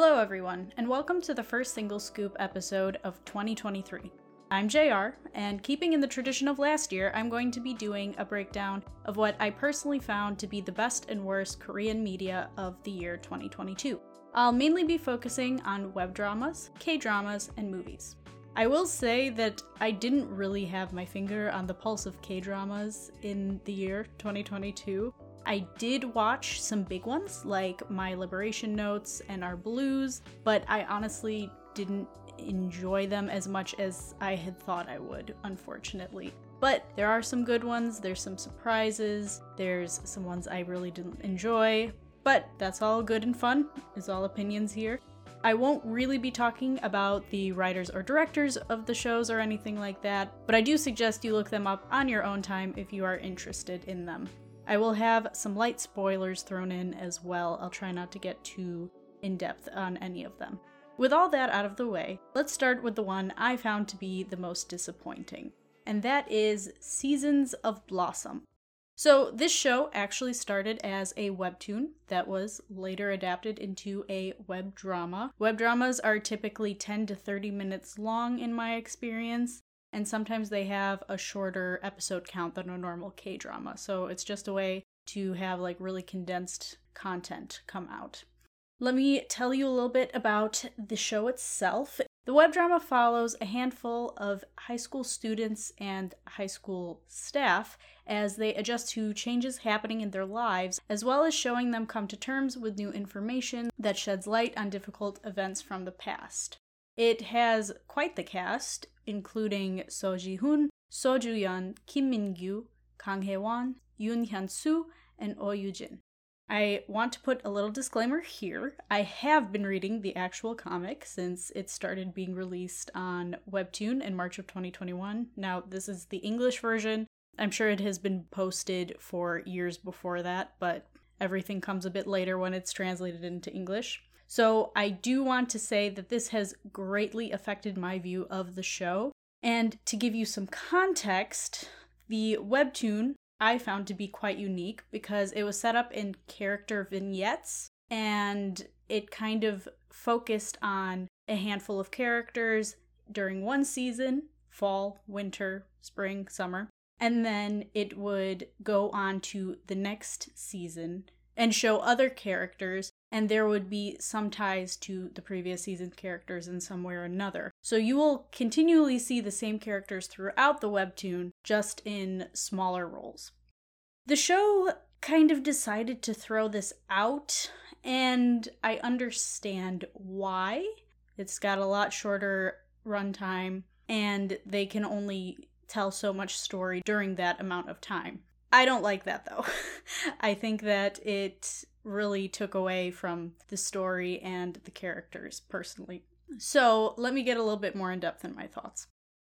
Hello, everyone, and welcome to the first single scoop episode of 2023. I'm JR, and keeping in the tradition of last year, I'm going to be doing a breakdown of what I personally found to be the best and worst Korean media of the year 2022. I'll mainly be focusing on web dramas, K dramas, and movies. I will say that I didn't really have my finger on the pulse of K dramas in the year 2022. I did watch some big ones like My Liberation Notes and Our Blues, but I honestly didn't enjoy them as much as I had thought I would, unfortunately. But there are some good ones, there's some surprises, there's some ones I really didn't enjoy, but that's all good and fun, is all opinions here. I won't really be talking about the writers or directors of the shows or anything like that, but I do suggest you look them up on your own time if you are interested in them. I will have some light spoilers thrown in as well. I'll try not to get too in depth on any of them. With all that out of the way, let's start with the one I found to be the most disappointing, and that is Seasons of Blossom. So, this show actually started as a webtoon that was later adapted into a web drama. Web dramas are typically 10 to 30 minutes long in my experience, and sometimes they have a shorter episode count than a normal K drama. So, it's just a way to have like really condensed content come out. Let me tell you a little bit about the show itself. The web drama follows a handful of high school students and high school staff as they adjust to changes happening in their lives, as well as showing them come to terms with new information that sheds light on difficult events from the past. It has quite the cast, including So Ji Hoon, So Ju Yeon, Kim Min Gyu, Kang Hae Won, Yoon Hyun Soo, and Oh Yoo Jin. I want to put a little disclaimer here. I have been reading the actual comic since it started being released on Webtoon in March of 2021. Now, this is the English version. I'm sure it has been posted for years before that, but everything comes a bit later when it's translated into English. So, I do want to say that this has greatly affected my view of the show. And to give you some context, the webtoon I found to be quite unique because it was set up in character vignettes and it kind of focused on a handful of characters during one season fall, winter, spring, summer. And then it would go on to the next season and show other characters, and there would be some ties to the previous season's characters in some way or another. So you will continually see the same characters throughout the webtoon, just in smaller roles. The show kind of decided to throw this out, and I understand why. It's got a lot shorter runtime, and they can only tell so much story during that amount of time. I don't like that though. I think that it really took away from the story and the characters personally. So, let me get a little bit more in depth in my thoughts.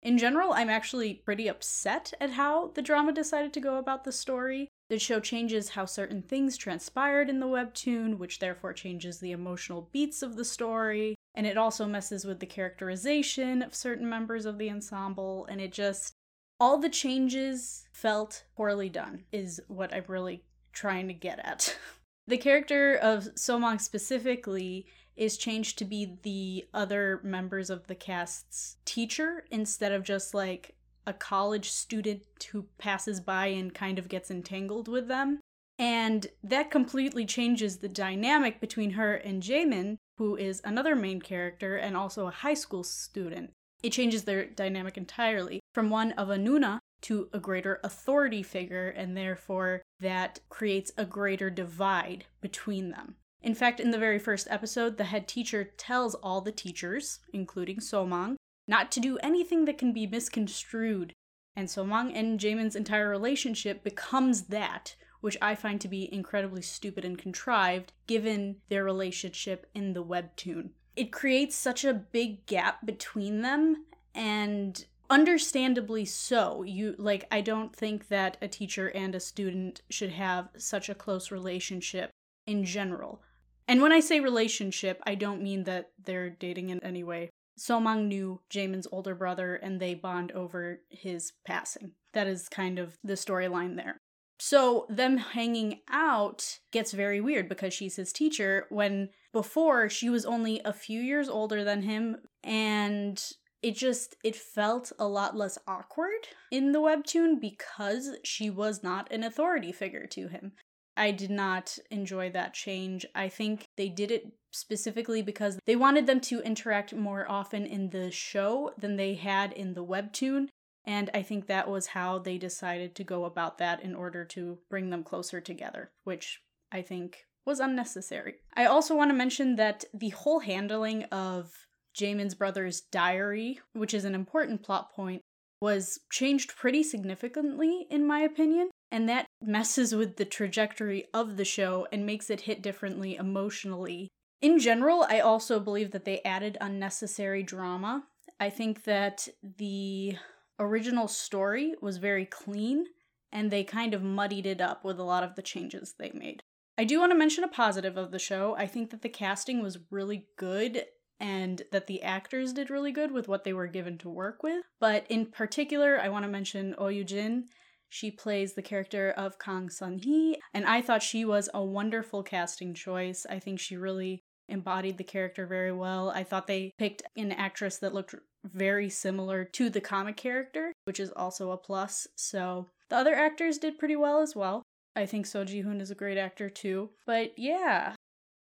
In general, I'm actually pretty upset at how the drama decided to go about the story. The show changes how certain things transpired in the webtoon, which therefore changes the emotional beats of the story, and it also messes with the characterization of certain members of the ensemble, and it just all the changes felt poorly done, is what I'm really trying to get at. the character of Somang specifically is changed to be the other members of the cast's teacher instead of just like a college student who passes by and kind of gets entangled with them. And that completely changes the dynamic between her and Jaemin, who is another main character and also a high school student. It changes their dynamic entirely from one of a Nuna to a greater authority figure, and therefore that creates a greater divide between them. In fact, in the very first episode, the head teacher tells all the teachers, including Somang, not to do anything that can be misconstrued. And Somang and Jaemin's entire relationship becomes that, which I find to be incredibly stupid and contrived given their relationship in the webtoon. It creates such a big gap between them and understandably so you like i don't think that a teacher and a student should have such a close relationship in general and when I say relationship, I don't mean that they're dating in any way. Somang knew Jaemin's older brother and they bond over his passing. That is kind of the storyline there. So, them hanging out gets very weird because she's his teacher when before she was only a few years older than him and it just it felt a lot less awkward in the webtoon because she was not an authority figure to him. I did not enjoy that change. I think they did it specifically because they wanted them to interact more often in the show than they had in the webtoon. And I think that was how they decided to go about that in order to bring them closer together, which I think was unnecessary. I also want to mention that the whole handling of Jaemin's brother's diary, which is an important plot point, was changed pretty significantly, in my opinion. And that messes with the trajectory of the show and makes it hit differently emotionally. In general, I also believe that they added unnecessary drama. I think that the original story was very clean and they kind of muddied it up with a lot of the changes they made. I do want to mention a positive of the show. I think that the casting was really good and that the actors did really good with what they were given to work with. But in particular, I want to mention Oh Jin. She plays the character of Kang Sun Hee, and I thought she was a wonderful casting choice. I think she really embodied the character very well. I thought they picked an actress that looked very similar to the comic character, which is also a plus. So the other actors did pretty well as well. I think So Ji Hoon is a great actor too. But yeah,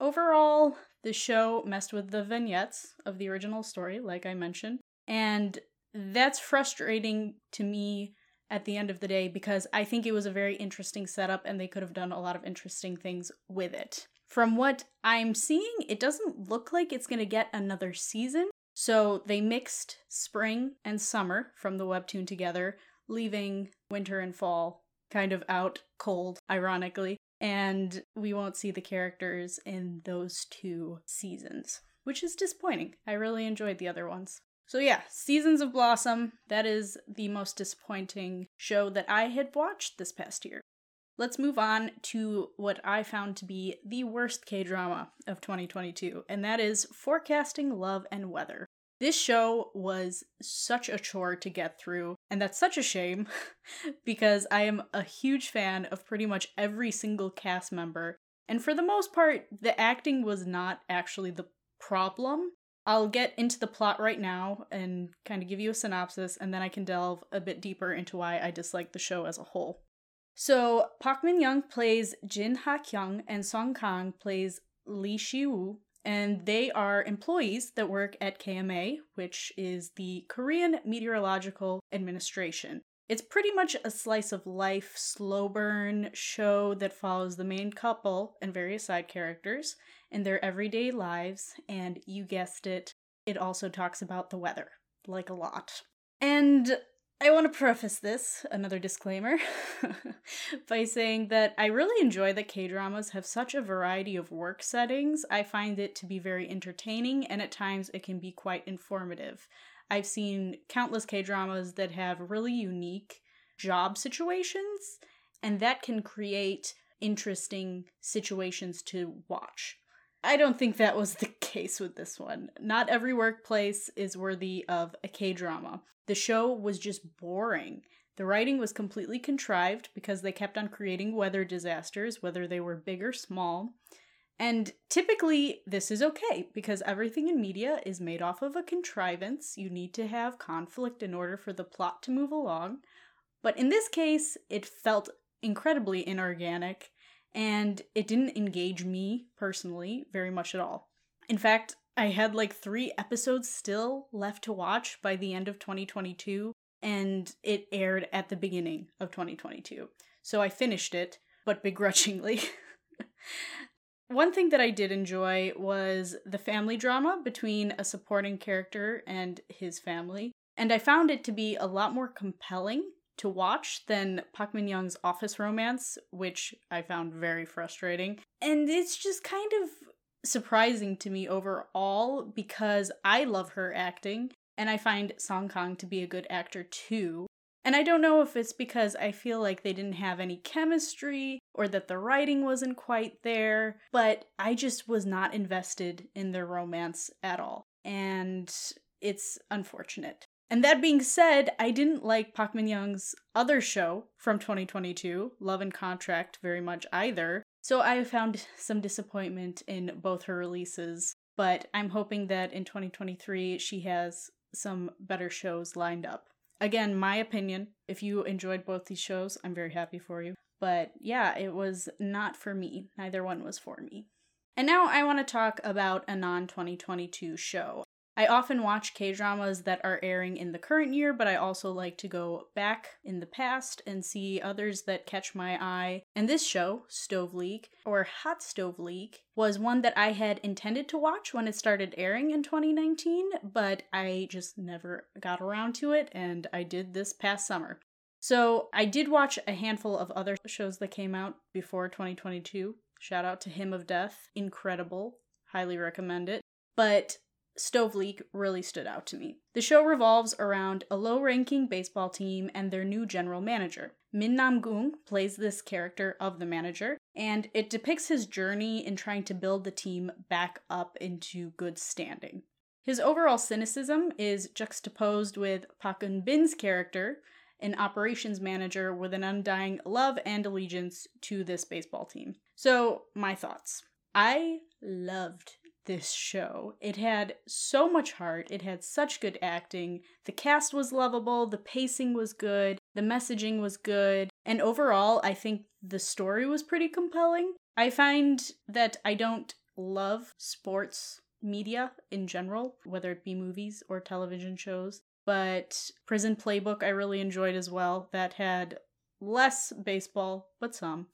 overall, the show messed with the vignettes of the original story, like I mentioned. And that's frustrating to me at the end of the day because I think it was a very interesting setup and they could have done a lot of interesting things with it. From what I'm seeing, it doesn't look like it's going to get another season. So they mixed spring and summer from the webtoon together, leaving winter and fall kind of out cold, ironically. And we won't see the characters in those two seasons, which is disappointing. I really enjoyed the other ones. So, yeah, Seasons of Blossom, that is the most disappointing show that I had watched this past year. Let's move on to what I found to be the worst K drama of 2022, and that is Forecasting Love and Weather. This show was such a chore to get through, and that's such a shame because I am a huge fan of pretty much every single cast member. And for the most part, the acting was not actually the problem. I'll get into the plot right now and kind of give you a synopsis, and then I can delve a bit deeper into why I dislike the show as a whole. So Park Min Young plays Jin Ha Kyung and Song Kang plays Lee Shi Woo, and they are employees that work at KMA, which is the Korean Meteorological Administration. It's pretty much a slice of life slow burn show that follows the main couple and various side characters in their everyday lives, and you guessed it, it also talks about the weather, like a lot. And I want to preface this, another disclaimer, by saying that I really enjoy that K dramas have such a variety of work settings. I find it to be very entertaining and at times it can be quite informative. I've seen countless K dramas that have really unique job situations, and that can create interesting situations to watch. I don't think that was the case with this one. Not every workplace is worthy of a K drama. The show was just boring. The writing was completely contrived because they kept on creating weather disasters, whether they were big or small. And typically, this is okay because everything in media is made off of a contrivance. You need to have conflict in order for the plot to move along. But in this case, it felt incredibly inorganic and it didn't engage me personally very much at all. In fact, I had like three episodes still left to watch by the end of 2022, and it aired at the beginning of 2022. So I finished it, but begrudgingly. One thing that I did enjoy was the family drama between a supporting character and his family, and I found it to be a lot more compelling to watch than Park Min Young's office romance, which I found very frustrating. And it's just kind of surprising to me overall because I love her acting and I find Song Kang to be a good actor too. And I don't know if it's because I feel like they didn't have any chemistry or that the writing wasn't quite there, but I just was not invested in their romance at all. And it's unfortunate. And that being said, I didn't like Park Min Young's other show from 2022, Love and Contract, very much either. So I found some disappointment in both her releases, but I'm hoping that in 2023 she has some better shows lined up. Again, my opinion. If you enjoyed both these shows, I'm very happy for you. But yeah, it was not for me. Neither one was for me. And now I want to talk about a non 2022 show. I often watch K dramas that are airing in the current year, but I also like to go back in the past and see others that catch my eye. And this show, Stove League, or Hot Stove League, was one that I had intended to watch when it started airing in 2019, but I just never got around to it, and I did this past summer. So I did watch a handful of other shows that came out before 2022. Shout out to Hymn of Death, incredible, highly recommend it. But Stove League really stood out to me. The show revolves around a low ranking baseball team and their new general manager. Min Nam Gung plays this character of the manager, and it depicts his journey in trying to build the team back up into good standing. His overall cynicism is juxtaposed with Park Eun Bin's character, an operations manager with an undying love and allegiance to this baseball team. So, my thoughts. I loved this show. It had so much heart, it had such good acting, the cast was lovable, the pacing was good, the messaging was good, and overall, I think the story was pretty compelling. I find that I don't love sports media in general, whether it be movies or television shows, but Prison Playbook I really enjoyed as well. That had less baseball, but some.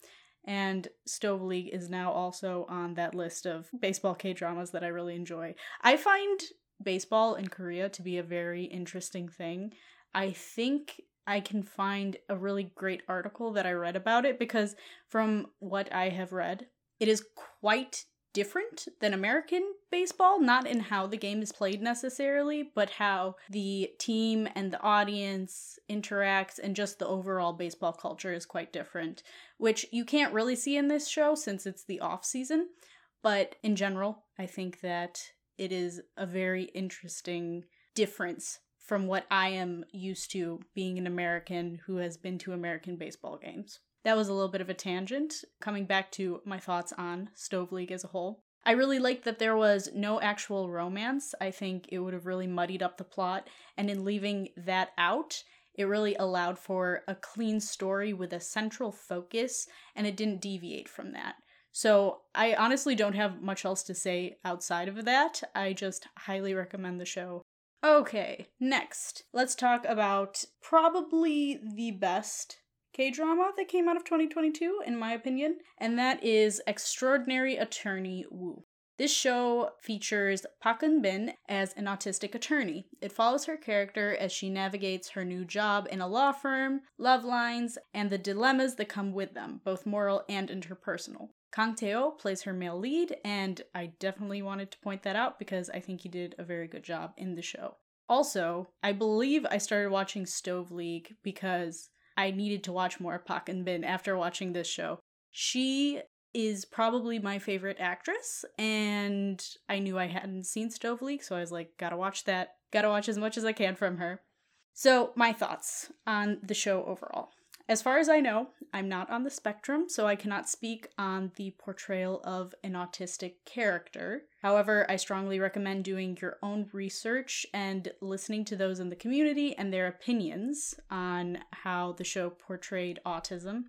And Stove League is now also on that list of baseball K dramas that I really enjoy. I find baseball in Korea to be a very interesting thing. I think I can find a really great article that I read about it because, from what I have read, it is quite different than American baseball, not in how the game is played necessarily, but how the team and the audience interacts and just the overall baseball culture is quite different, which you can't really see in this show since it's the off season. But in general, I think that it is a very interesting difference from what I am used to being an American who has been to American baseball games. That was a little bit of a tangent. Coming back to my thoughts on Stove League as a whole. I really liked that there was no actual romance. I think it would have really muddied up the plot, and in leaving that out, it really allowed for a clean story with a central focus, and it didn't deviate from that. So, I honestly don't have much else to say outside of that. I just highly recommend the show. Okay, next, let's talk about probably the best K drama that came out of 2022, in my opinion, and that is Extraordinary Attorney Woo. This show features Park Bin as an autistic attorney. It follows her character as she navigates her new job in a law firm, love lines, and the dilemmas that come with them, both moral and interpersonal. Kang Tae-oh plays her male lead, and I definitely wanted to point that out because I think he did a very good job in the show. Also, I believe I started watching Stove League because I needed to watch more Park Eun Bin after watching this show. She is probably my favorite actress, and I knew I hadn't seen Stove League, so I was like, gotta watch that. Gotta watch as much as I can from her. So, my thoughts on the show overall. As far as I know, I'm not on the spectrum, so I cannot speak on the portrayal of an autistic character. However, I strongly recommend doing your own research and listening to those in the community and their opinions on how the show portrayed autism.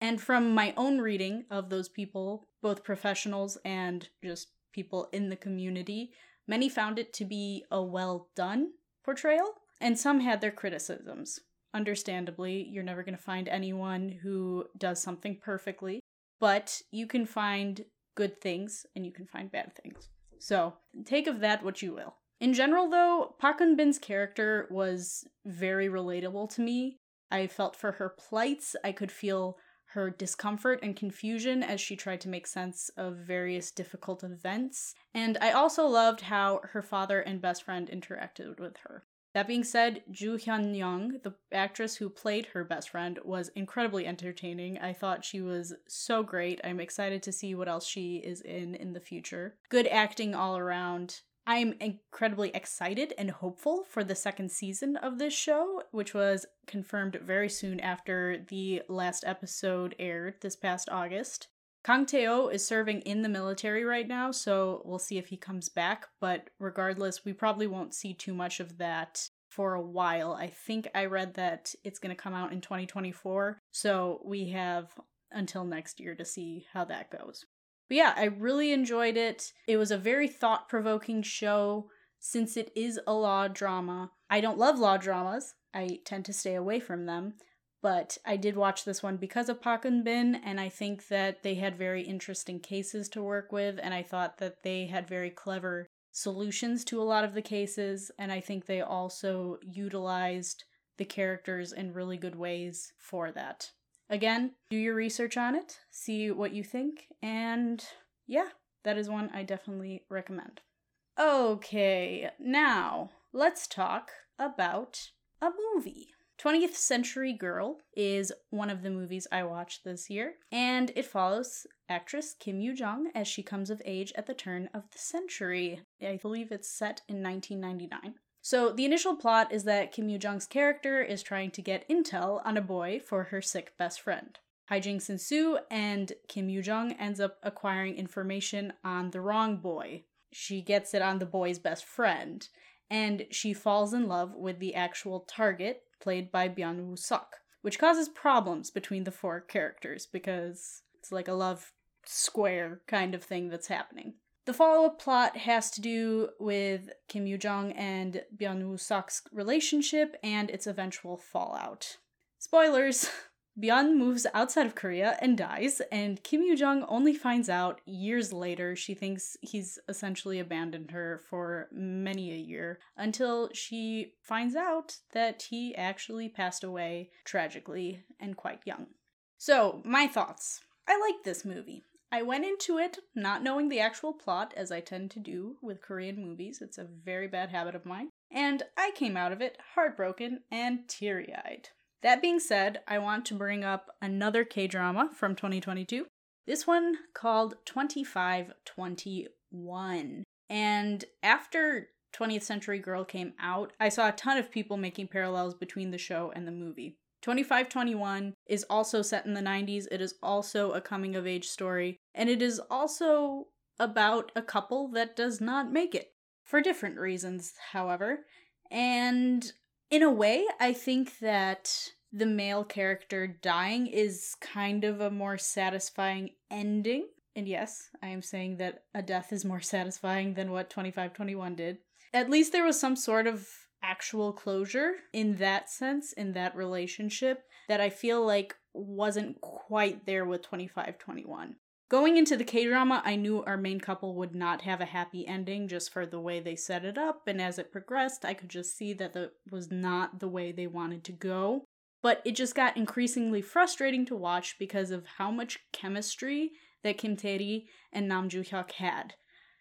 And from my own reading of those people, both professionals and just people in the community, many found it to be a well done portrayal, and some had their criticisms. Understandably, you're never going to find anyone who does something perfectly, but you can find good things and you can find bad things. So, take of that what you will. In general, though, Park Eun Bin's character was very relatable to me. I felt for her plights, I could feel her discomfort and confusion as she tried to make sense of various difficult events. And I also loved how her father and best friend interacted with her. That being said, Ju Hyun Young, the actress who played her best friend, was incredibly entertaining. I thought she was so great. I'm excited to see what else she is in in the future. Good acting all around. I'm incredibly excited and hopeful for the second season of this show, which was confirmed very soon after the last episode aired this past August. Kang Tae-oh is serving in the military right now, so we'll see if he comes back, but regardless, we probably won't see too much of that for a while. I think I read that it's going to come out in 2024, so we have until next year to see how that goes. But yeah, I really enjoyed it. It was a very thought provoking show since it is a law drama. I don't love law dramas, I tend to stay away from them. But I did watch this one because of Park Eun Bin, and I think that they had very interesting cases to work with, and I thought that they had very clever solutions to a lot of the cases, and I think they also utilized the characters in really good ways for that. Again, do your research on it, see what you think, and yeah, that is one I definitely recommend. Okay, now let's talk about a movie. 20th Century Girl is one of the movies I watched this year, and it follows actress Kim Yoo Jung as she comes of age at the turn of the century. I believe it's set in 1999. So, the initial plot is that Kim Yoo Jung's character is trying to get intel on a boy for her sick best friend. Hijinks ensue, and Kim Yoo Jung ends up acquiring information on the wrong boy. She gets it on the boy's best friend, and she falls in love with the actual target, played by Byun Woo Suk, which causes problems between the four characters because it's like a love square kind of thing that's happening. The follow up plot has to do with Kim Yoo Jung and Byun Woo Suk's relationship and its eventual fallout. Spoilers! Byun moves outside of Korea and dies, and Kim Yoo Jung only finds out years later she thinks he's essentially abandoned her for many a year until she finds out that he actually passed away tragically and quite young. So, my thoughts. I like this movie. I went into it not knowing the actual plot, as I tend to do with Korean movies. It's a very bad habit of mine. And I came out of it heartbroken and teary eyed. That being said, I want to bring up another K drama from 2022. This one called 2521. And after 20th Century Girl came out, I saw a ton of people making parallels between the show and the movie. 2521 is also set in the 90s. It is also a coming of age story. And it is also about a couple that does not make it. For different reasons, however. And in a way, I think that the male character dying is kind of a more satisfying ending. And yes, I am saying that a death is more satisfying than what 2521 did. At least there was some sort of actual closure in that sense, in that relationship, that I feel like wasn't quite there with 2521. Going into the K drama, I knew our main couple would not have a happy ending just for the way they set it up, and as it progressed, I could just see that that was not the way they wanted to go. But it just got increasingly frustrating to watch because of how much chemistry that Kim Tae-ri and Nam Joo-hyuk had.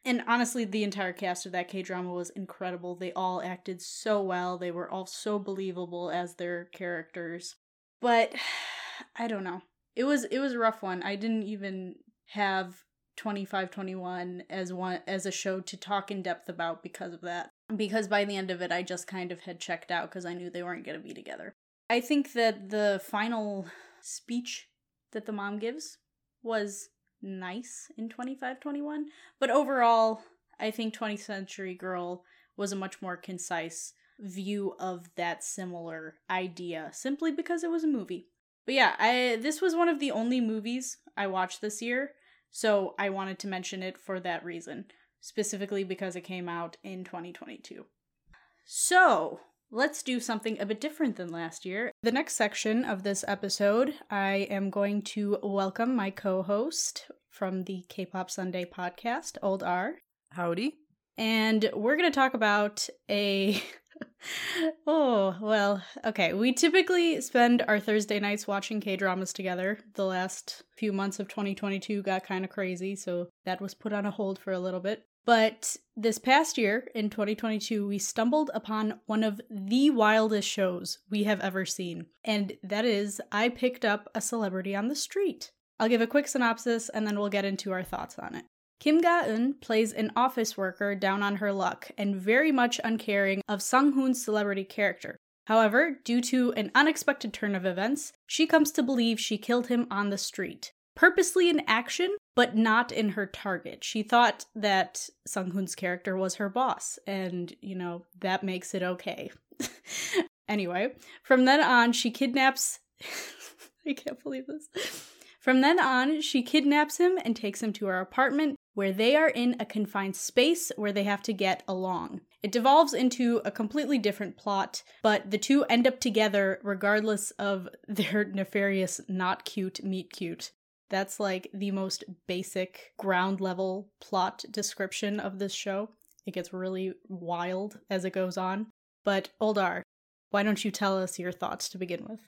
And honestly, the entire cast of that K drama was incredible. They all acted so well. They were all so believable as their characters. But I don't know. It was it was a rough one. I didn't even have 2521 as one as a show to talk in depth about because of that. Because by the end of it I just kind of had checked out because I knew they weren't going to be together. I think that the final speech that the mom gives was nice in 2521, but overall, I think 20th Century Girl was a much more concise view of that similar idea simply because it was a movie. But yeah, I this was one of the only movies I watched this year, so I wanted to mention it for that reason, specifically because it came out in 2022. So, let's do something a bit different than last year. The next section of this episode, I am going to welcome my co host from the K pop Sunday podcast, Old R. Howdy. And we're going to talk about a. oh, well, okay. We typically spend our Thursday nights watching K dramas together. The last few months of 2022 got kind of crazy, so that was put on a hold for a little bit. But this past year, in 2022, we stumbled upon one of the wildest shows we have ever seen. And that is, I picked up a celebrity on the street. I'll give a quick synopsis and then we'll get into our thoughts on it. Kim Ga-eun plays an office worker down on her luck and very much uncaring of Sung Hoon's celebrity character. However, due to an unexpected turn of events, she comes to believe she killed him on the street. Purposely in action, but not in her target. She thought that Sung Hoon's character was her boss, and, you know, that makes it okay. anyway, from then on, she kidnaps. I can't believe this. From then on, she kidnaps him and takes him to her apartment, where they are in a confined space where they have to get along. It devolves into a completely different plot, but the two end up together regardless of their nefarious not cute meet cute. That's like the most basic ground level plot description of this show. It gets really wild as it goes on. But Oldar, why don't you tell us your thoughts to begin with?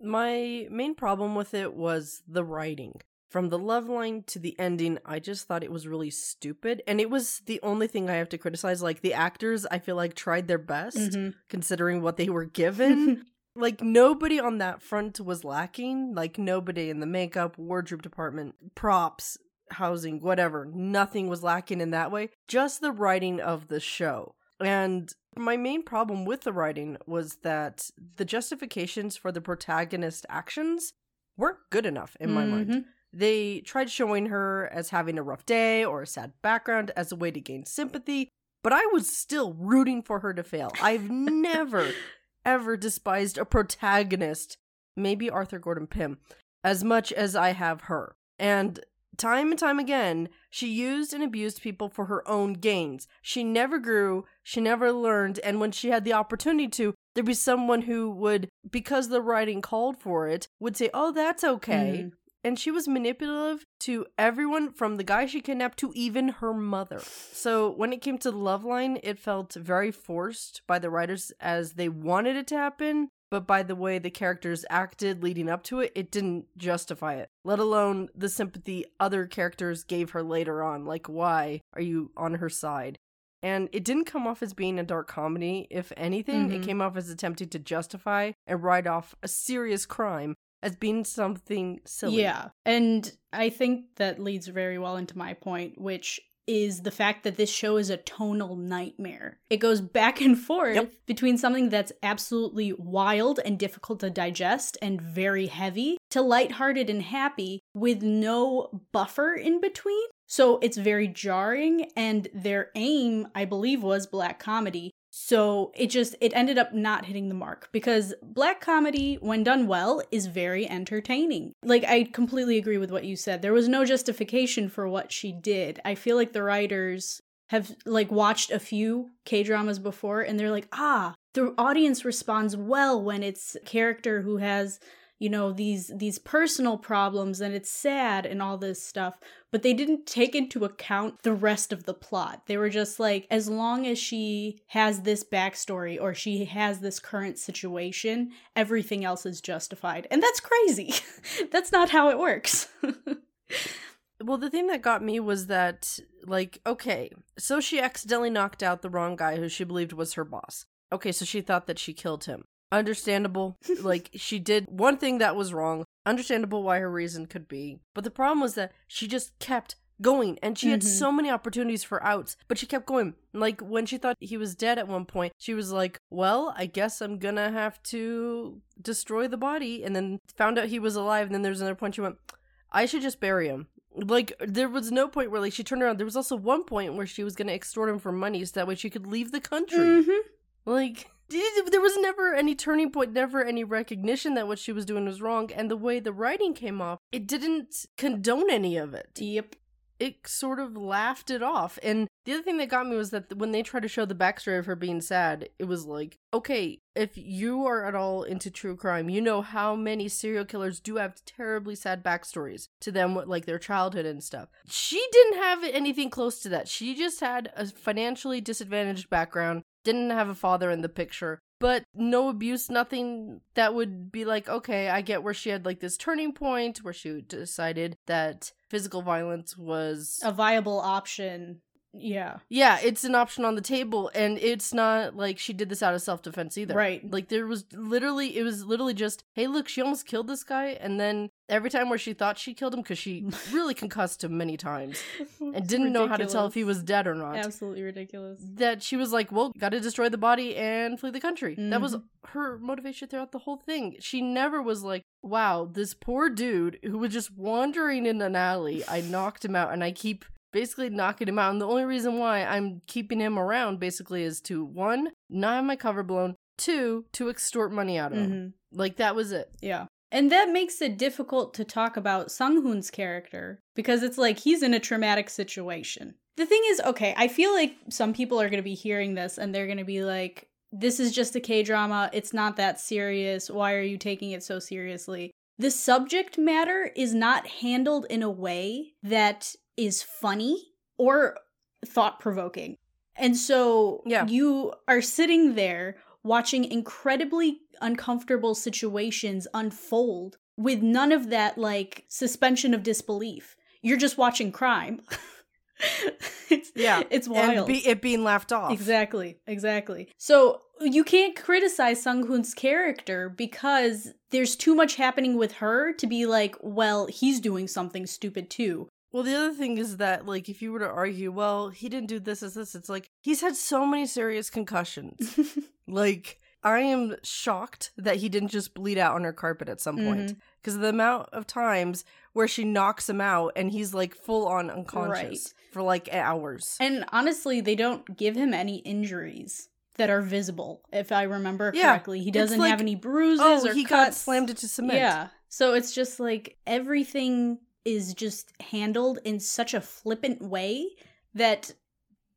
My main problem with it was the writing. From the love line to the ending, I just thought it was really stupid. And it was the only thing I have to criticize. Like, the actors, I feel like, tried their best Mm-hmm. considering what they were given. like, nobody on that front was lacking. Like, nobody in the makeup, wardrobe department, props, housing, whatever. Nothing was lacking in that way. Just the writing of the show. And my main problem with the writing was that the justifications for the protagonist actions weren't good enough in my mind. They tried showing her as having a rough day or a sad background as a way to gain sympathy, but I was still rooting for her to fail. I've never, ever despised a protagonist, maybe Arthur Gordon Pym, as much as I have her. And time and time again, she used and abused people for her own gains. She never grew, she never learned, and when she had the opportunity to, there'd be someone who would, because the writing called for it, would say, Oh, that's okay. Mhm. And she was manipulative to everyone from the guy she kidnapped to even her mother. So when it came to the love line, it felt very forced by the writers as they wanted it to happen, but by the way the characters acted leading up to it, it didn't justify it. Let alone the sympathy other characters gave her later on. Like, why are you on her side? And it didn't come off as being a dark comedy. If anything, it Mhm. came off as attempting to justify and write off a serious crime as being something silly. Yeah. And I think that leads very well into my point, which is the fact that this show is a tonal nightmare. It goes back and forth Yep. between something that's absolutely wild and difficult to digest and very heavy to lighthearted and happy with no buffer in between. So it's very jarring and their aim, I believe, was black comedy. So it just it ended up not hitting the mark because black comedy when done well is very entertaining. Like I completely agree with what you said. There was no justification for what she did. I feel like the writers have like watched a few K-dramas before and they're like, "Ah, the audience responds well when it's a character who has you know these these personal problems and it's sad and all this stuff but they didn't take into account the rest of the plot they were just like as long as she has this backstory or she has this current situation everything else is justified and that's crazy that's not how it works Well, the thing that got me was that, like, okay, so she accidentally knocked out the wrong guy who she believed was her boss. Okay, so she thought that she killed him. Understandable. like, she did one thing that was wrong. Understandable why her reason could be. But the problem was that she just kept going and she had Mhm. so many opportunities for outs, but she kept going. Like, when she thought he was dead at one point, she was like, well, I guess I'm gonna have to destroy the body. And then found out he was alive. And then there's another point she went, I should just bury him. Like there was no point where like she turned around. There was also one point where she was gonna extort him for money so that way she could leave the country. Mhm. Like there was never any turning point, never any recognition that what she was doing was wrong. And the way the writing came off, it didn't condone any of it. yep It sort of laughed it off. And the other thing that got me was that when they tried to show the backstory of her being sad, it was like, okay, if you are at all into true crime, you know how many serial killers do have terribly sad backstories to them, like their childhood and stuff. She didn't have anything close to that. She just had a financially disadvantaged background, didn't have a father in the picture. But no abuse, nothing that would be like, okay, I get where she had like this turning point where she decided that physical violence was a viable option Yeah. Yeah, it's an option on the table, and it's not like she did this out of self defense either. Right. Like there was literally, it was literally just, hey, look, she almost killed this guy, and then every time where she thought she killed him, because she really concussed him many times and didn't know how to tell if he was dead or not. Absolutely ridiculous. That she was like, well, got to destroy the body and flee the country. That was Mhm. her motivation throughout the whole thing. She never was like, wow, this poor dude who was just wandering in an alley, I knocked him out, and I keep basically knocking him out. And the only reason why I'm keeping him around basically is to one, not have my cover blown, two, to extort money out of him. Mhm. Like that was it. Yeah. And that makes it difficult to talk about Sung Hoon's character because it's like he's in a traumatic situation. The thing is, okay, I feel like some people are going to be hearing this and they're going to be like, this is just a K drama. It's not that serious. Why are you taking it so seriously? The subject matter is not handled in a way that is funny or thought provoking. And so Yeah. you are sitting there watching incredibly uncomfortable situations unfold with none of that like suspension of disbelief. You're just watching crime. it's Yeah. it's And wild. be, it being laughed off. Exactly, exactly. So you can't criticize Sung Hoon's character because there's too much happening with her to be like, well, he's doing something stupid too. Well, the other thing is that, like, if you were to argue, well, he didn't do this as this, it's like he's had so many serious concussions. like, I am shocked that he didn't just bleed out on her carpet at some point Mm-hmm. because the amount of times where she knocks him out and he's like full on unconscious for like hours. And honestly, they don't give him any injuries that are visible, if I remember Yeah, correctly. He doesn't like, have any bruises oh, or he got slammed into cement. Yeah. So it's just like everything is just handled in such a flippant way that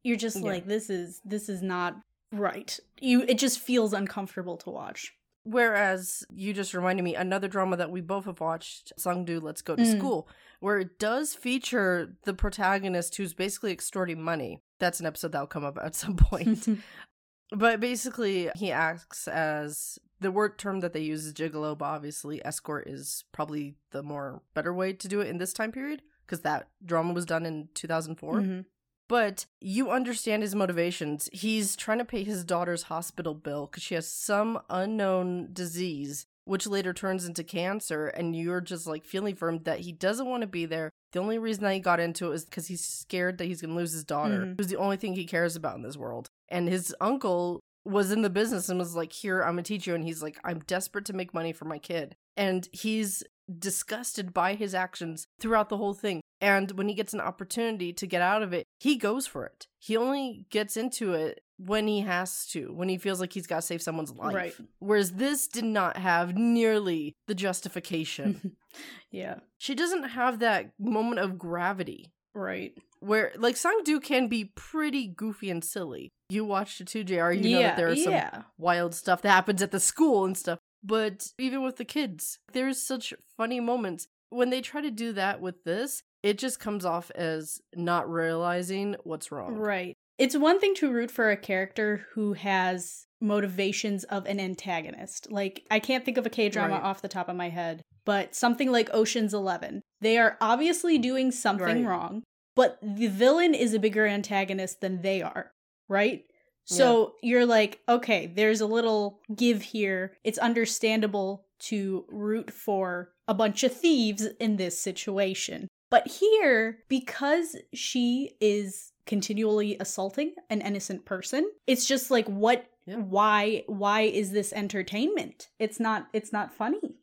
you're just Yeah. like this is this is not right. You it just feels uncomfortable to watch. Whereas you just reminded me another drama that we both have watched, Sangdu Let's Go to Mm. School, where it does feature the protagonist who's basically extorting money. That's an episode that'll come up at some point. but basically, he acts as the word term that they use is gigolo, but obviously, escort is probably the more better way to do it in this time period because that drama was done in 2004 Mhm. but you understand his motivations. He's trying to pay his daughter's hospital bill because she has some unknown disease, which later turns into cancer. And you're just like feeling for him that he doesn't want to be there. The only reason that he got into it is because he's scared that he's going to lose his daughter, Mhm. who's the only thing he cares about in this world. And his uncle was in the business and was like, Here, I'm to teach you. And he's like, I'm desperate to make money for my kid. And he's disgusted by his actions throughout the whole thing. And when he gets an opportunity to get out of it, he goes for it. He only gets into it when he has to, when he feels like he's got to save someone's life. Right. Whereas this did not have nearly the justification. yeah. she doesn't have that moment of gravity Right. where, like, Sangdu can be pretty goofy and silly. You watched it too, JR. You know that there are some yeah. wild stuff that happens at the school and stuff. But even with the kids, there's such funny moments. When they try to do that with this, it just comes off as not realizing what's wrong. Right. It's one thing to root for a character who has motivations of an antagonist. Like, I can't think of a K drama Right. off the top of my head, but something like Ocean's Eleven. They are obviously doing something Right. wrong, but the villain is a bigger antagonist than they are, right? So you're like, okay, there's a little give here. It's understandable to root for a bunch of thieves in this situation. But here, because she is continually assaulting an innocent person, it's just like what Yeah. why why is this entertainment? It's not it's not funny.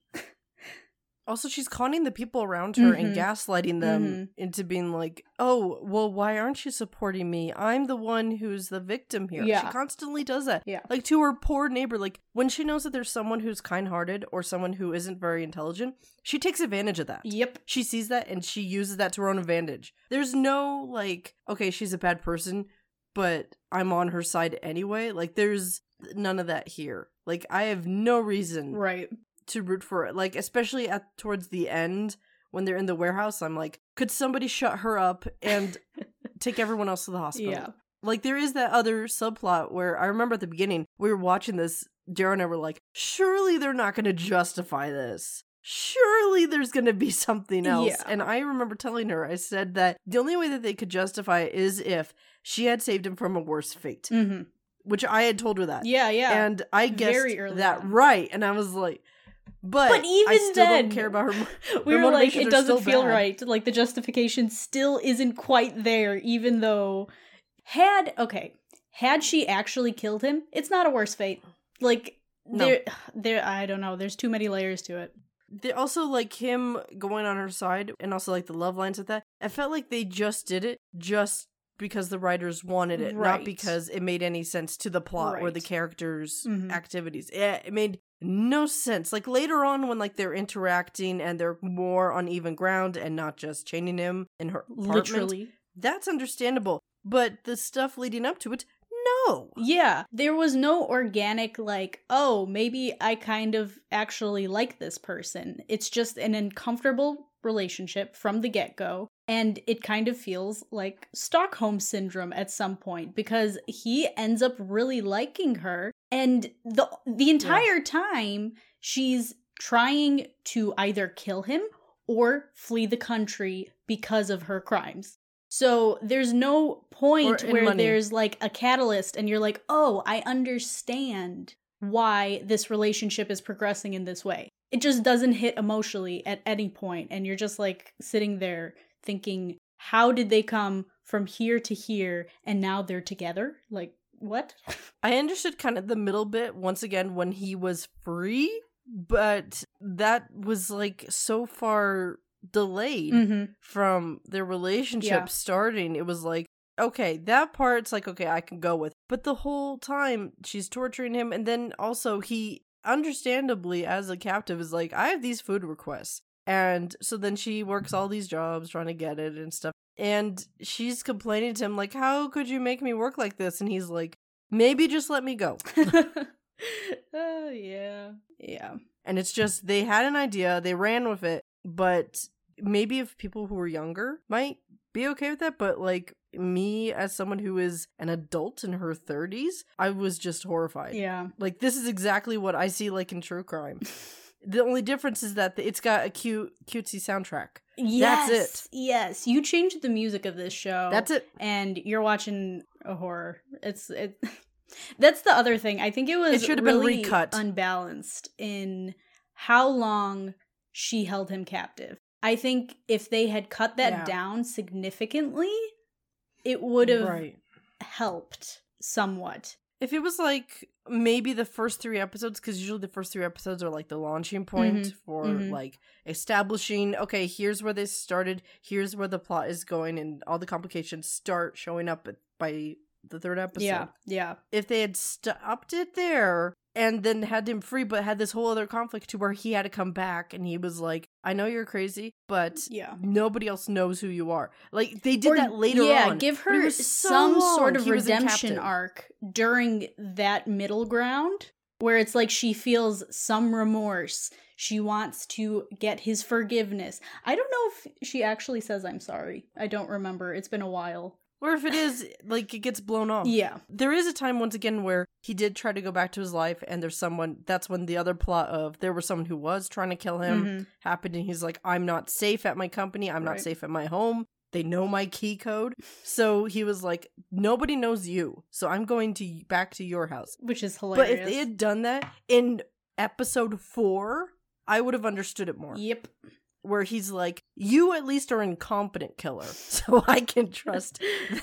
Also, she's conning the people around her and Mhm. gaslighting them Mhm. into being like, oh, well, why aren't you supporting me? I'm the one who's the victim here. Yeah. She constantly does that. Yeah. Like to her poor neighbor. Like when she knows that there's someone who's kind hearted or someone who isn't very intelligent, she takes advantage of that. Yep. She sees that and she uses that to her own advantage. There's no like, okay, she's a bad person, but I'm on her side anyway. Like there's none of that here. Like I have no reason Right. To root for it. Like especially at towards the end when they're in the warehouse, I'm like, could somebody shut her up and take everyone else to the hospital? Yeah. Like there is that other subplot where I remember at the beginning we were watching this. JR and I were like, surely they're not going to justify this. surely there's going to be something else. Yeah. And I remember telling her, I said that the only way that they could justify it is if she had saved him from a worse fate, Mm-hmm. which I had told her that. Yeah, yeah. And I guessed that on. right. And I was like, but, But even I still then, don't care about her. we Her were like, it doesn't feel bad. right. Like the justification still isn't quite there, even though had okay, had she actually killed him, it's not a worse fate. Like No. there, there. I don't know. There's too many layers to it. They also like him going on her side and also like the love lines with that. I felt like they just did it just because the writers wanted it, Right. not because it made any sense to the plot or the Right. characters' Mhm. activities. Yeah, it made no sense. Like later on when like they're interacting and they're more on even ground and not just chaining him in her apartment, Literally. that's understandable. But the stuff leading up to it, no. Yeah, there was no organic, like, oh, maybe I kind of actually like this person. It's just an uncomfortable relationship from the get go. And it kind of feels like Stockholm syndrome at some point because he ends up really liking her. And the the entire time she's trying to either kill him or flee the country because of her crimes. So there's no point where money. there's like a catalyst and you're like, oh, I understand why this relationship is progressing in this way. It just doesn't hit emotionally at any point, and you're just like sitting there thinking, how did they come from here to here and now they're together? Like, what? I understood kind of the middle bit once again when he was free, but that was like so far delayed mm-hmm. from their relationship Yeah. starting. It was like, okay, that part's like, okay, I can go with. But the whole time she's torturing him, and then also he, understandably, as a captive, is like, I have these food requests. And so then she works all these jobs trying to get it and stuff. And she's complaining to him, like, how could you make me work like this? And he's like, maybe just let me go. oh, yeah. Yeah. And it's just they had an idea, they ran with it, but maybe if people who were younger might be okay with that, but like me as someone who is an adult in her 30s, I was just horrified. Yeah. Like this is exactly what I see like in true crime. the only difference is that it's got a cute cutesy soundtrack. Yes. it. Yes. You changed the music of this show. That's it. and you're watching a horror. It's it. That's the other thing. I think it was It should have been really recut. unbalanced in how long she held him captive. I think if they had cut that Yeah. down significantly, it would have Right. helped somewhat. If it was like maybe the first three episodes, because usually the first three episodes are like the launching point Mhm, for mhm. like establishing, okay, here's where this started, here's where the plot is going, and all the complications start showing up by the third episode. Yeah, yeah. If they had stopped it there and then had him free, but had this whole other conflict to where he had to come back and he was like, I know you're crazy, but Yeah. nobody else knows who you are. Like they did Or- that later yeah, on. give her so some sort of he redemption arc during that middle ground where it's like she feels some remorse. She wants to get his forgiveness. I don't know if she actually says I'm sorry. I don't remember. It's been a while. Or if it is, like it gets blown off. Yeah. There is a time once again where he did try to go back to his life, and there's someone. That's when the other plot of there was someone who was trying to kill him Mhm. happened, and he's like, "I'm not safe at my company. I'm not safe at my home. They know my key code." So he was like, "Nobody knows you, so I'm going to back to your house." Which is hilarious. But if they had done that in episode four, I would have understood it more. Yep. Where he's like, "You at least are an incompetent killer, so I can trust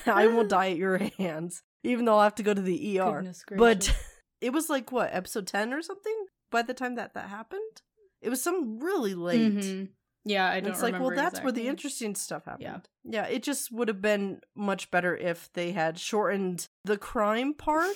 that I won't die at your hands, even though I'll have to go to the ER." But it was like what episode ten or something by the time that that happened. It was some really late. Mhm. Yeah, I And don't it's like, well, that's where the interesting stuff happened. Yeah. yeah. It just would have been much better if they had shortened the crime part.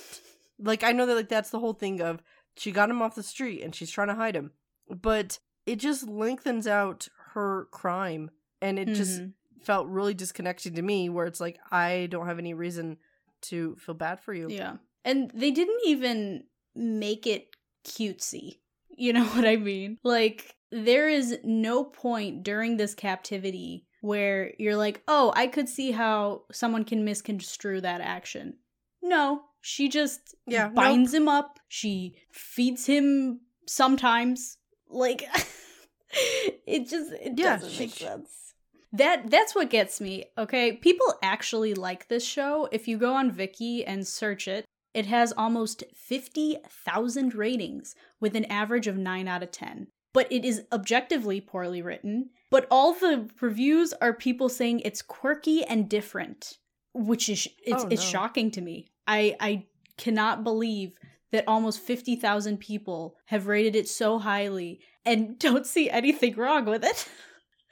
like I know that like that's the whole thing of she got him off the street and she's trying to hide him, but it just lengthens out her crime, and it just Mhm. felt really disconnected to me. Where it's like I don't have any reason to feel bad for you. Yeah. And they didn't even make it cutesy. You know what I mean? Like, there is no point during this captivity where you're like, oh, I could see how someone can misconstrue that action. No, she just Yeah, binds him up. She feeds him sometimes. Like, it just it Yeah, doesn't she- make sense. That that's what gets me. Okay, people actually like this show. If you go on Viki and search it, it has almost 50,000 ratings with an average of 9 out of 10. But it is objectively poorly written, but all the reviews are people saying it's quirky and different, which is it's, Oh, it's shocking to me. I I cannot believe that almost 50,000 people have rated it so highly and don't see anything wrong with it.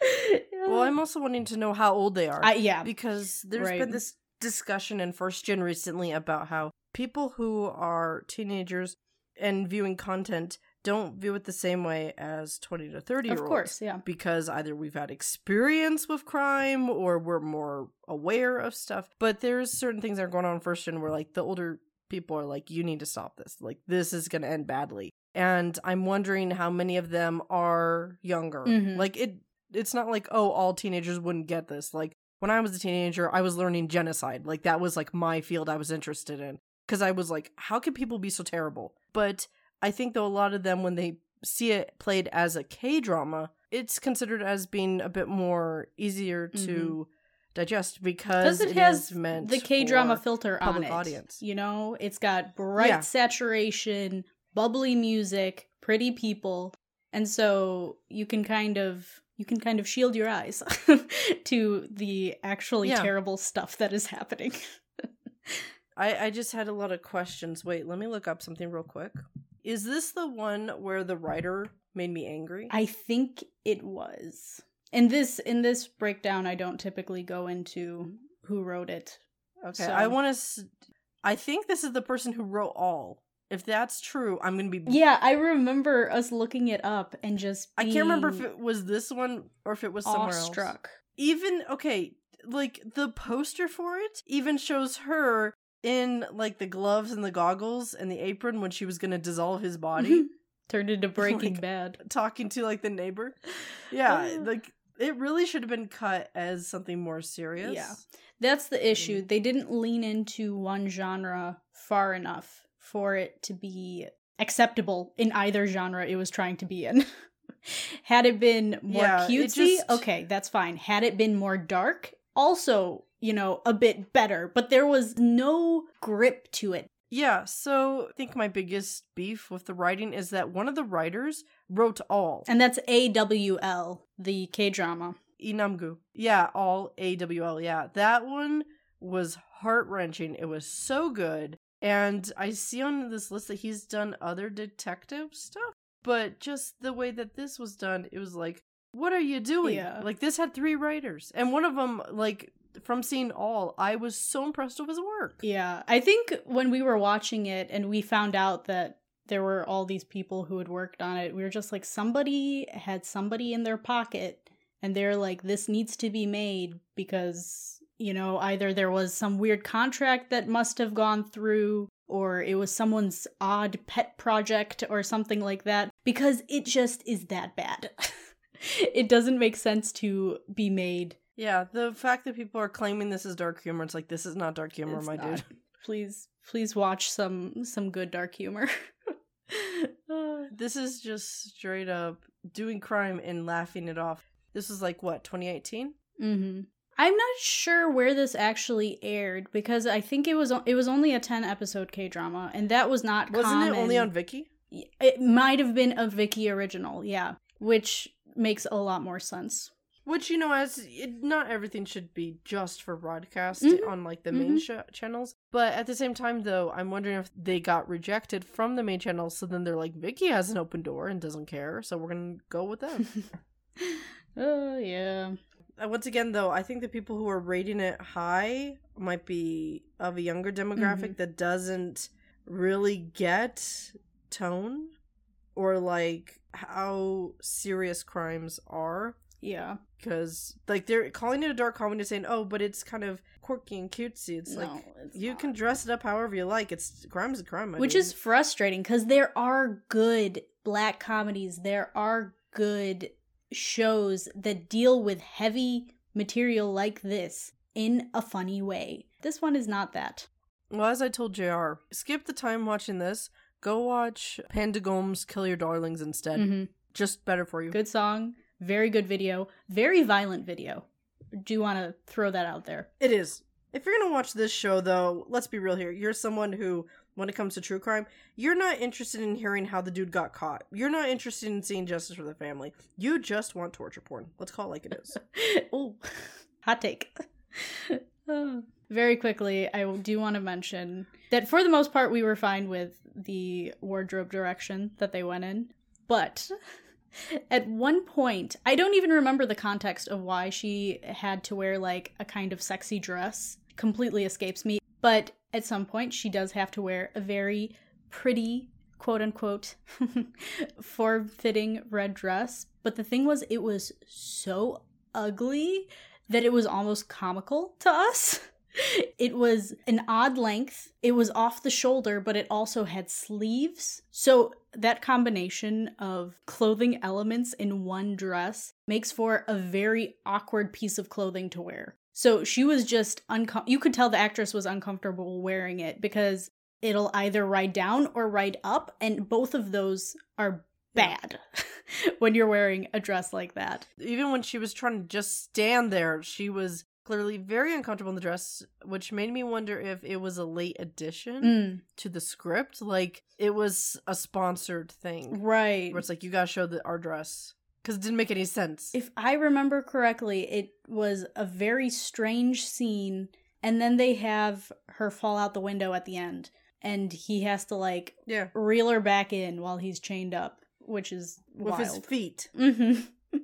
Well, I'm also wanting to know how old they are. I, yeah. because there's Right. been this discussion in first gen recently about how people who are teenagers and viewing content don't view it the same way as 20 to 30 year Of course, yeah. because either we've had experience with crime or we're more aware of stuff but there's certain things that are going on in first gen where like the older people are like you need to stop this like this is going to end badly and i'm wondering how many of them are younger Mhm. like it it's not like oh all teenagers wouldn't get this like when i was a teenager i was learning genocide like that was like my field i was interested in because i was like how can people be so terrible but i think though a lot of them when they see it played as a k drama it's considered as being a bit more easier to mm-hmm. digest because it, it has meant the K drama filter on it. audience. You know, it's got bright Yeah. saturation, bubbly music, pretty people, and so you can kind of you can kind of shield your eyes to the actually Yeah. terrible stuff that is happening. I, I just had a lot of questions. Wait, let me look up something real quick. Is this the one where the writer made me angry? I think it was. In this in this breakdown I don't typically go into who wrote it. okay, so- I want to. S- I think this is the person who wrote all. If that's true, I'm gonna be. Yeah, I remember us looking it up and just I can't remember if it was this one or if it was somewhere else. awestruck. Even okay, like the poster for it even shows her in like the gloves and the goggles and the apron when she was gonna dissolve his body, Turned into Breaking Like- Bad. talking to like the neighbor. Yeah, Uh. like it really should have been cut as something more serious. Yeah. That's the issue. Mm. They didn't lean into one genre far enough for it to be acceptable in either genre it was trying to be in. Had it been more Yeah, cutesy, just- okay, that's fine. Had it been more dark, also, you know, a bit better, but there was no grip to it. Yeah, so I think my biggest beef with the writing is that one of the writers wrote all. And that's AWL, the K drama. Inamgu. Yeah, all AWL. Yeah, that one was heart wrenching. It was so good. And I see on this list that he's done other detective stuff, but just the way that this was done, it was like, what are you doing? Yeah. Like, this had three writers. And one of them, like, from seeing all, I was so impressed with his work. Yeah, I think when we were watching it and we found out that there were all these people who had worked on it, we were just like, somebody had somebody in their pocket and they're like, this needs to be made because, you know, either there was some weird contract that must have gone through or it was someone's odd pet project or something like that because it just is that bad. it doesn't make sense to be made. Yeah, the fact that people are claiming this is dark humor, it's like, this is not dark humor, It's my not. dude. please please watch some some good dark humor This is just straight up doing crime and laughing it off. This was like what 2018. hmm i'm not sure where this actually aired because i think it was it was only a 10 episode k drama and that was not Wasn't it only on common. Viki? it might have been a Viki original yeah which makes a lot more sense Which you know, as it, not everything should be just for broadcast Mhm. on like the main sh- channels. But at the same time, though, I'm wondering if they got rejected from the main channel, so then they're like, Viki has an open door and doesn't care, so we're gonna go with them. oh yeah Uh, Uh, once again, though, I think the people who are rating it high might be of a younger demographic mm-hmm. that doesn't really get tone or like how serious crimes are. yeah Because like they're calling it a dark comedy, saying, "Oh, but it's kind of quirky and cutesy." It's No, like it's you not. can dress it up however you like. It's crime is a crime, my which dude. is frustrating because there are good black comedies there are good shows that deal with heavy material like this in a funny way this one is not that Well, as I told JR., skip the time watching this. Go watch Panda Gomes Kill Your Darlings instead. Mhm. Just better for you. Good song, very good video, very violent video. Do you want to throw that out there? It is. If you're gonna watch this show, though, let's be real here. You're someone who, when it comes to true crime, you're not interested in hearing how the dude got caught. You're not interested in seeing justice for the family. You just want torture porn. Let's call it like it is. oh, hot take. Very quickly, I do want to mention that for the most part, we were fine with the wardrobe direction that they went in. But at one point, I don't even remember the context of why she had to wear like a kind of sexy dress. Completely escapes me. But at some point, she does have to wear a very pretty, quote unquote, form fitting red dress. But the thing was, it was so ugly that it was almost comical to us. It was an odd length. It was off the shoulder, but it also had sleeves. So that combination of clothing elements in one dress makes for a very awkward piece of clothing to wear. So she was just uncom- you could tell the actress was uncomfortable wearing it because it'll either ride down or ride up and both of those are bad when you're wearing a dress like that. Even when she was trying to just stand there, she was clearly very uncomfortable in the dress, which made me wonder if it was a late addition Mm, to the script. Like it was a sponsored thing. right. Where it's like, you gotta show the, our dress. Because it didn't make any sense. If I remember correctly, it was a very strange scene, and then they have her fall out the window at the end, and he has to like yeah. reel her back in while he's chained up, which is With his wild. feet. hmm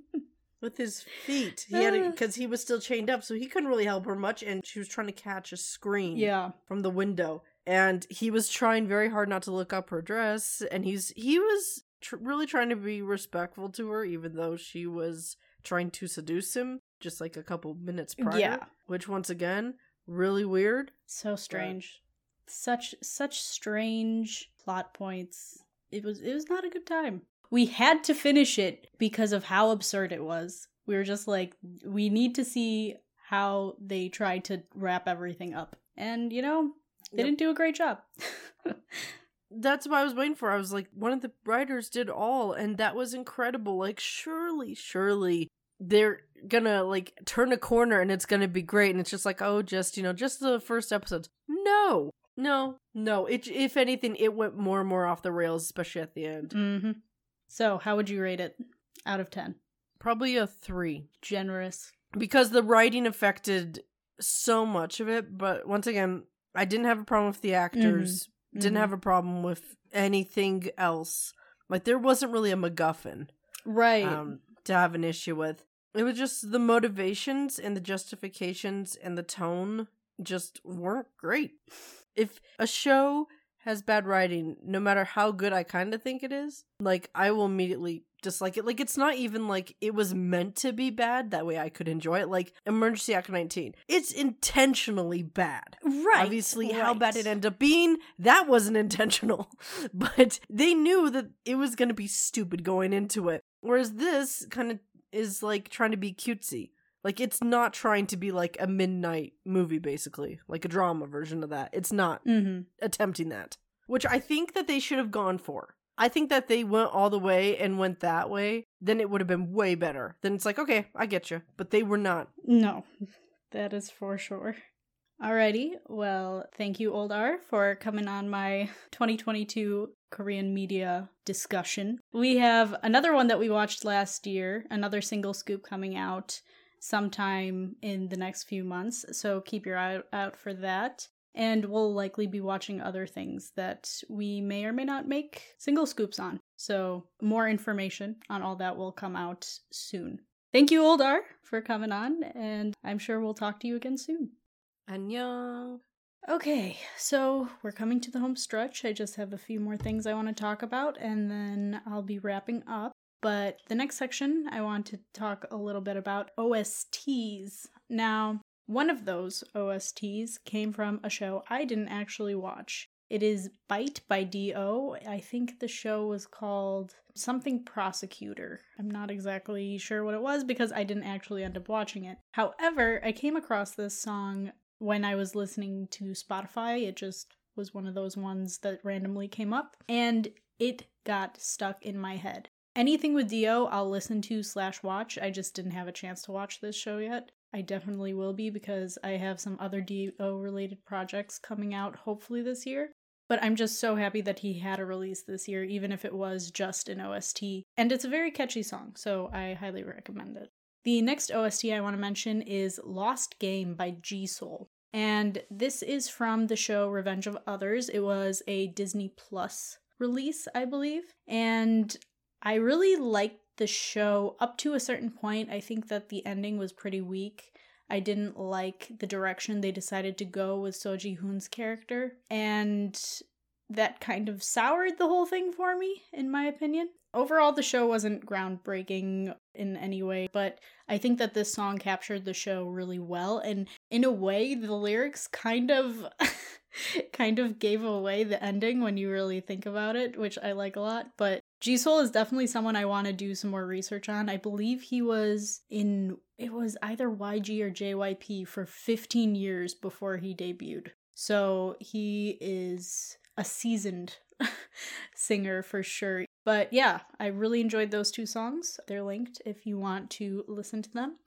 With his feet. He had because he was still chained up, so he couldn't really help her much, and she was trying to catch a scream. Yeah. from the window and he was trying very hard not to look up her dress and he's he was tr- really trying to be respectful to her even though she was trying to seduce him just like a couple minutes prior Yeah. which once again really weird So strange. Such such strange plot points. It was it was not a good time. We had to finish it because of how absurd it was. We were just like we need to see how they tried to wrap everything up. And you know, they Yep. didn't do a great job. that's what i was waiting for. I was like one of the writers did all and that was incredible. Like surely surely they're gonna like turn a corner and it's gonna be great. And it's just like oh just you know just the first episodes. No no no. It if anything it went more and more off the rails especially at the end. Hmm So, how would you rate it out of 10? probably a three. Generous. because the writing affected so much of it but once again i didn't have a problem with the actors didn't Mhm. have a problem with anything else like there wasn't really a macguffin right. um, to have an issue with. It was just the motivations and the justifications and the tone just weren't great. If a show has bad writing, no matter how good I kind of think it is, like I will immediately dislike it. Like it's not even like it was meant to be bad. That way I could enjoy it. Like Emergency Act 19, it's intentionally bad. right. Obviously, how bad it ended up being, that wasn't intentional. But they knew that it was going to be stupid going into it. Whereas this kind of is like trying to be cutesy. Like, it's not trying to be like a midnight movie, basically, like a drama version of that. It's not Mhm. attempting that, which I think that they should have gone for. I think that they went all the way and went that way, then it would have been way better. Then it's like, okay, I get you. But they were not. No, that is for sure. Alrighty, well, thank you, Old R, for coming on my 2022 Korean media discussion. We have another one that we watched last year, another single scoop coming out sometime in the next few months, so keep your eye out for that. And we'll likely be watching other things that we may or may not make single scoops on. So, more information on all that will come out soon. Thank you, Oldar, for coming on, and I'm sure we'll talk to you again soon. Annyeong. Okay, so we're coming to the home stretch. I just have a few more things I want to talk about, and then I'll be wrapping up. But the next section, I want to talk a little bit about OSTs. Now, one of those OSTs came from a show I didn't actually watch. It is Bite by D.O. I think the show was called something Prosecutor. I'm not exactly sure what it was because I didn't actually end up watching it. However, I came across this song when I was listening to Spotify. It just was one of those ones that randomly came up and it got stuck in my head. anything with D.O., I'll listen to slash watch. I just didn't have a chance to watch this show yet. I definitely will be because I have some other DO related projects coming out hopefully this year. But I'm just so happy that he had a release this year, even if it was just an OST. And it's a very catchy song, so I highly recommend it. The next OST I want to mention is Lost Game by G Soul. And this is from the show Revenge of Others. It was a Disney Plus release, I believe. And I really liked the show up to a certain point. I think that the ending was pretty weak. I didn't like the direction they decided to go with Seo Ji Hoon's character, and that kind of soured the whole thing for me, in my opinion. Overall, the show wasn't groundbreaking in any way, but I think that this song captured the show really well, and in a way, the lyrics kind of. kind of gave away the ending when you really think about it, which I like a lot. But Jisoo is definitely someone I want to do some more research on. I believe he was in it was either YG or JYP for 15 years before he debuted. So he is a seasoned singer for sure. But yeah, I really enjoyed those two songs. They're linked if you want to listen to them.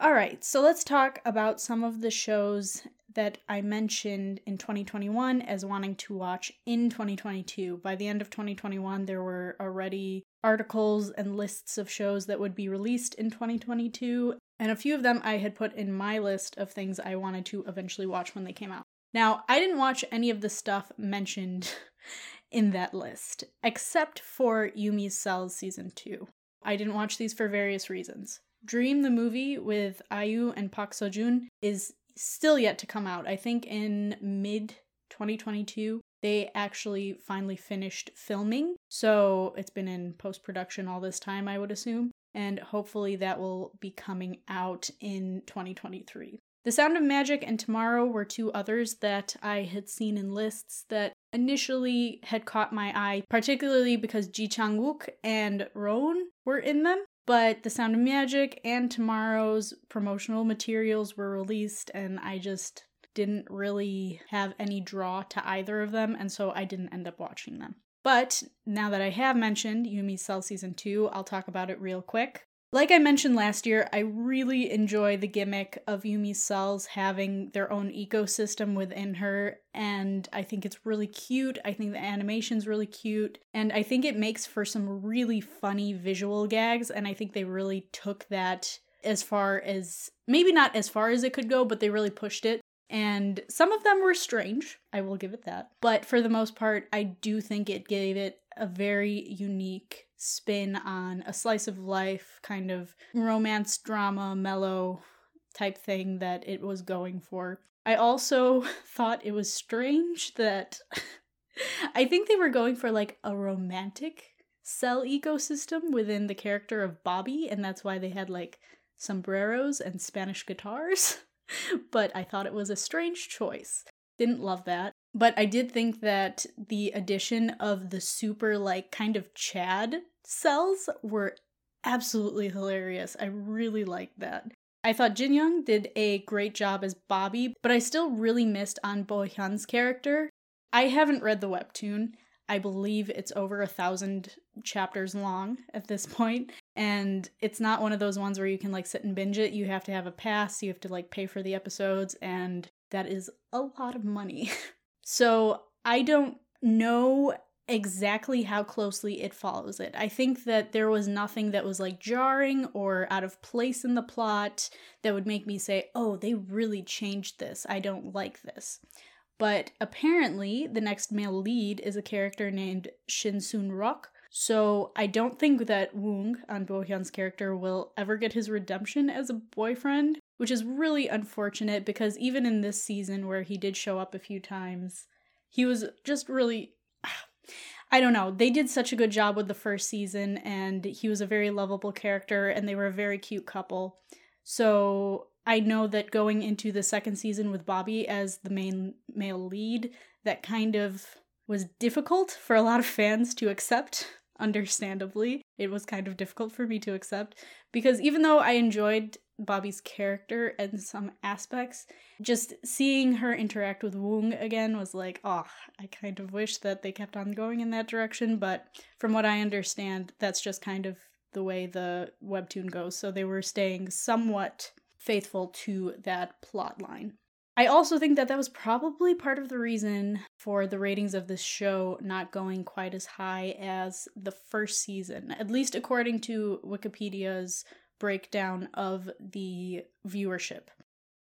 All right, so let's talk about some of the shows that I mentioned in 2021 as wanting to watch in 2022. By the end of 2021, there were already articles and lists of shows that would be released in 2022, and a few of them I had put in my list of things I wanted to eventually watch when they came out. Now, I didn't watch any of the stuff mentioned in that list, except for Yumi's Cells Season 2. I didn't watch these for various reasons. Dream the movie with IU and Park Seo-joon is still yet to come out. I think in mid 2022 they actually finally finished filming. So it's been in post production all this time, I would assume. And hopefully that will be coming out in 2023. The Sound of Magic and Tomorrow were two others that I had seen in lists that initially had caught my eye, particularly because Ji Chang Wook and Rowoon were in them. But The Sound of Magic and Tomorrow's promotional materials were released, and I just didn't really have any draw to either of them, and so I didn't end up watching them. But now that I have mentioned Yumi's Cell Season 2, I'll talk about it real quick. Like I mentioned last year, I really enjoy the gimmick of Yumi's cells having their own ecosystem within her, and I think it's really cute. I think the animation's really cute, and I think it makes for some really funny visual gags, and I think they really took that as far as maybe not as far as it could go, but they really pushed it. And some of them were strange, I will give it that. But for the most part, I do think it gave it a very unique spin on a slice of life kind of romance drama mellow type thing that it was going for. I also thought it was strange that I think they were going for like a romantic cell ecosystem within the character of Bobby, and that's why they had like sombreros and Spanish guitars. but I thought it was a strange choice. Didn't love that. But I did think that the addition of the super, like, kind of Chad cells were absolutely hilarious. I really liked that. I thought Jin Young did a great job as Bobby, but I still really missed An Bo Hyun's character. I haven't read the webtoon. I believe it's over a thousand chapters long at this point, and it's not one of those ones where you can like sit and binge it. You have to have a pass, you have to like pay for the episodes, and that is a lot of money. so I don't know exactly how closely it follows it. I think that there was nothing that was like jarring or out of place in the plot that would make me say, oh, they really changed this. I don't like this. But apparently, the next male lead is a character named Shin Soon Rok. So I don't think that Woong, An Bo Hyun's character, will ever get his redemption as a boyfriend, which is really unfortunate because even in this season where he did show up a few times, he was just really I don't know. They did such a good job with the first season, and he was a very lovable character, and they were a very cute couple. So I know that going into the second season with Bobby as the main male lead, that kind of was difficult for a lot of fans to accept. Understandably. It was kind of difficult for me to accept because even though I enjoyed Bobby's character and some aspects, just seeing her interact with Woong again was like, oh, I kind of wish that they kept on going in that direction. But from what I understand, that's just kind of the way the webtoon goes. So they were staying somewhat faithful to that plot line. I also think that that was probably part of the reason for the ratings of this show not going quite as high as the first season, at least according to Wikipedia's breakdown of the viewership.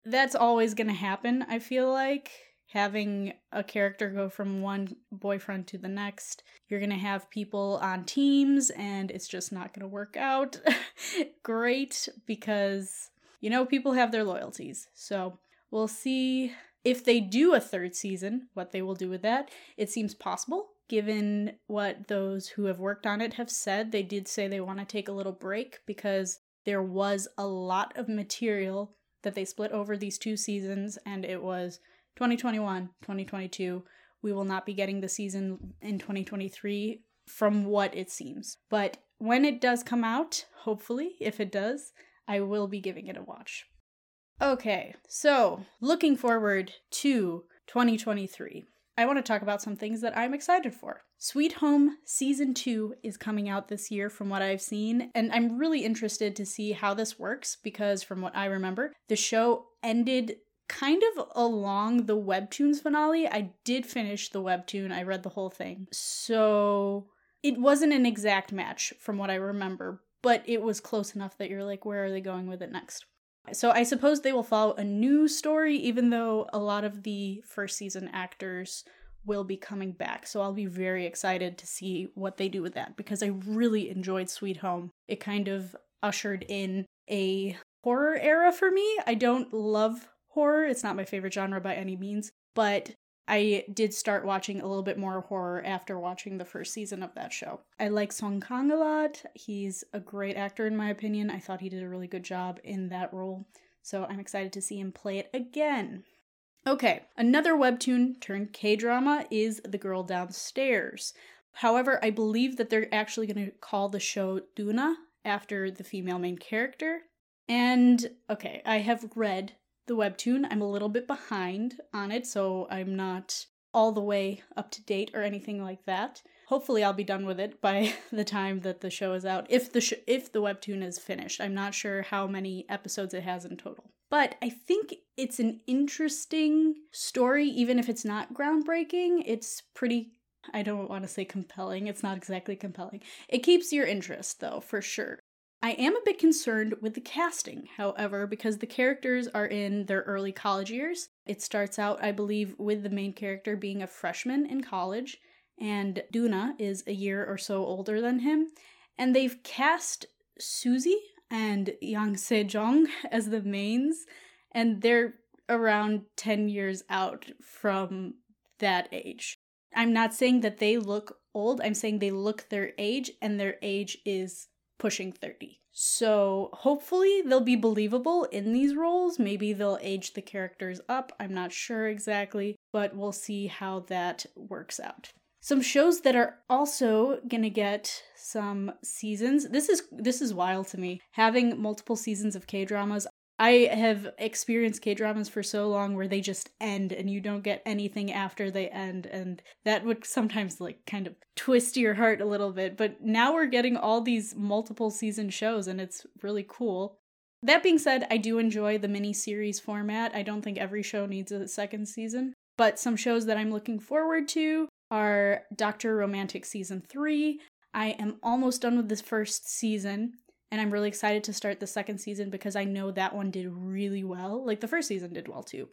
That's always going to happen, I feel like. Having a character go from one boyfriend to the next, you're going to have people on teams, and it's just not going to work out great because, you know, people have their loyalties. So We'll see if they do a third season, what they will do with that. It seems possible, given what those who have worked on it have said. They did say they want to take a little break because there was a lot of material that they split over these two seasons, and it was 2021, 2022. We will not be getting the season in 2023 from what it seems. But when it does come out, hopefully, if it does, I will be giving it a watch. Okay, so looking forward to 2023, I want to talk about some things that I'm excited for. Sweet Home Season 2 is coming out this year from what I've seen, and I'm really interested to see how this works because, from what I remember, the show ended kind of along the webtoons finale. I did finish the webtoon, I read the whole thing. So it wasn't an exact match from what I remember, but it was close enough that you're like, where are they going with it next? So I suppose they will follow a new story, even though a lot of the first season actors will be coming back. So I'll be very excited to see what they do with that because I really enjoyed Sweet Home. It kind of ushered in a horror era for me. I don't love horror, it's not my favorite genre by any means, but I did start watching a little bit more horror after watching the first season of that show. I like Song Kang a lot. He's a great actor, in my opinion. I thought he did a really good job in that role, so I'm excited to see him play it again. Okay, another webtoon turned K drama is The Girl Downstairs. However, I believe that they're actually going to call the show Doona after the female main character. And okay, I have read the webtoon. I'm a little bit behind on it, so I'm not all the way up to date or anything like that. Hopefully I'll be done with it by the time that the show is out. If the sh- if the webtoon is finished. I'm not sure how many episodes it has in total. But I think it's an interesting story even if it's not groundbreaking. It's pretty I don't want to say compelling. It's not exactly compelling. It keeps your interest though, for sure. I am a bit concerned with the casting, however, because the characters are in their early college years. It starts out, I believe, with the main character being a freshman in college, and Doona is a year or so older than him. And they've cast Suzy and Yang Se-jong as the mains, and they're around 10 years out from that age. I'm not saying that they look old, I'm saying they look their age, and their age is pushing 30. So hopefully they'll be believable in these roles. Maybe they'll age the characters up. I'm not sure exactly, but we'll see how that works out. Some shows that are also going to get some seasons. This is this is wild to me. Having multiple seasons of K-dramas, I have experienced K dramas for so long where they just end and you don't get anything after they end, and that would sometimes like kind of twist your heart a little bit. But now we're getting all these multiple season shows, and it's really cool. That being said, I do enjoy the mini series format. I don't think every show needs a second season, but some shows that I'm looking forward to are Doctor Romantic Season 3. I am almost done with this first season and I'm really excited to start the second season because I know that one did really well. Like the first season did well too.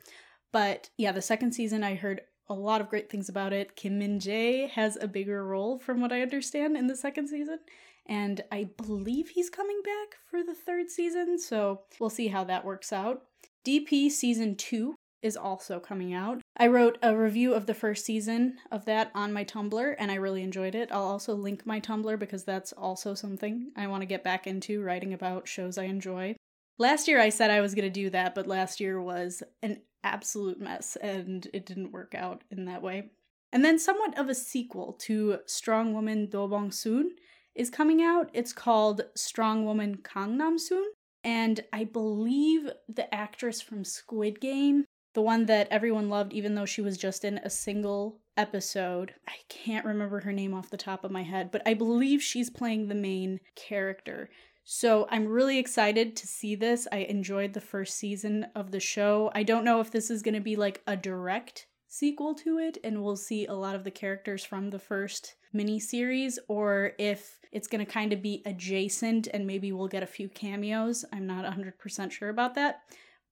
But yeah, the second season I heard a lot of great things about it. Kim Min Jae has a bigger role from what I understand in the second season, and I believe he's coming back for the third season, so we'll see how that works out. DP season 2 is also coming out. I wrote a review of the first season of that on my Tumblr and I really enjoyed it. I'll also link my Tumblr because that's also something I want to get back into writing about shows I enjoy. Last year I said I was going to do that, but last year was an absolute mess and it didn't work out in that way. And then somewhat of a sequel to Strong Woman Do Bong Soon is coming out. It's called Strong Woman Kang Nam Soon. And I believe the actress from Squid Game, the one that everyone loved, even though she was just in a single episode, I can't remember her name off the top of my head, but I believe she's playing the main character. So I'm really excited to see this. I enjoyed the first season of the show. I don't know if this is going to be like a direct sequel to it and we'll see a lot of the characters from the first miniseries or if it's going to kind of be adjacent and maybe we'll get a few cameos. I'm not 100% sure about that,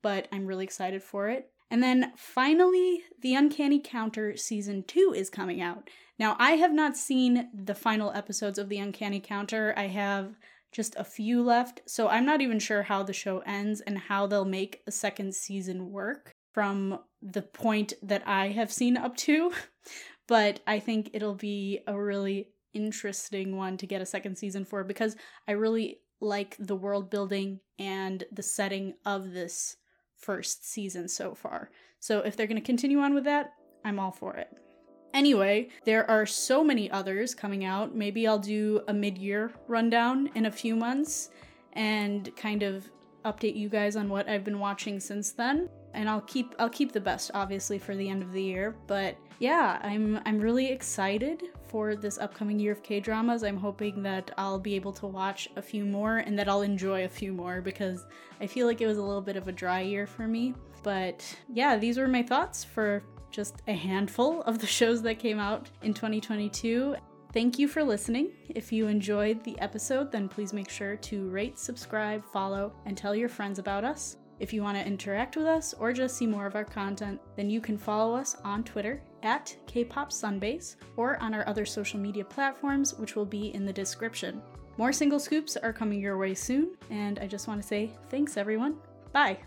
but I'm really excited for it. And then finally, The Uncanny Counter Season 2 is coming out. Now, I have not seen the final episodes of The Uncanny Counter. I have just a few left, so I'm not even sure how the show ends and how they'll make a second season work from the point that I have seen up to. but I think it'll be a really interesting one to get a second season for because I really like the world building and the setting of this first season so far. So if they're going to continue on with that, I'm all for it. Anyway, there are so many others coming out. Maybe I'll do a mid year rundown in a few months and kind of update you guys on what I've been watching since then. And I'll keep I'll keep the best obviously for the end of the year, but yeah, I'm I'm really excited for this upcoming year of K-dramas. I'm hoping that I'll be able to watch a few more and that I'll enjoy a few more because I feel like it was a little bit of a dry year for me. But yeah, these were my thoughts for just a handful of the shows that came out in 2022. Thank you for listening. If you enjoyed the episode, then please make sure to rate, subscribe, follow, and tell your friends about us. If you want to interact with us or just see more of our content, then you can follow us on Twitter at Kpop Sunbase or on our other social media platforms, which will be in the description. More single scoops are coming your way soon, and I just want to say thanks, everyone. Bye.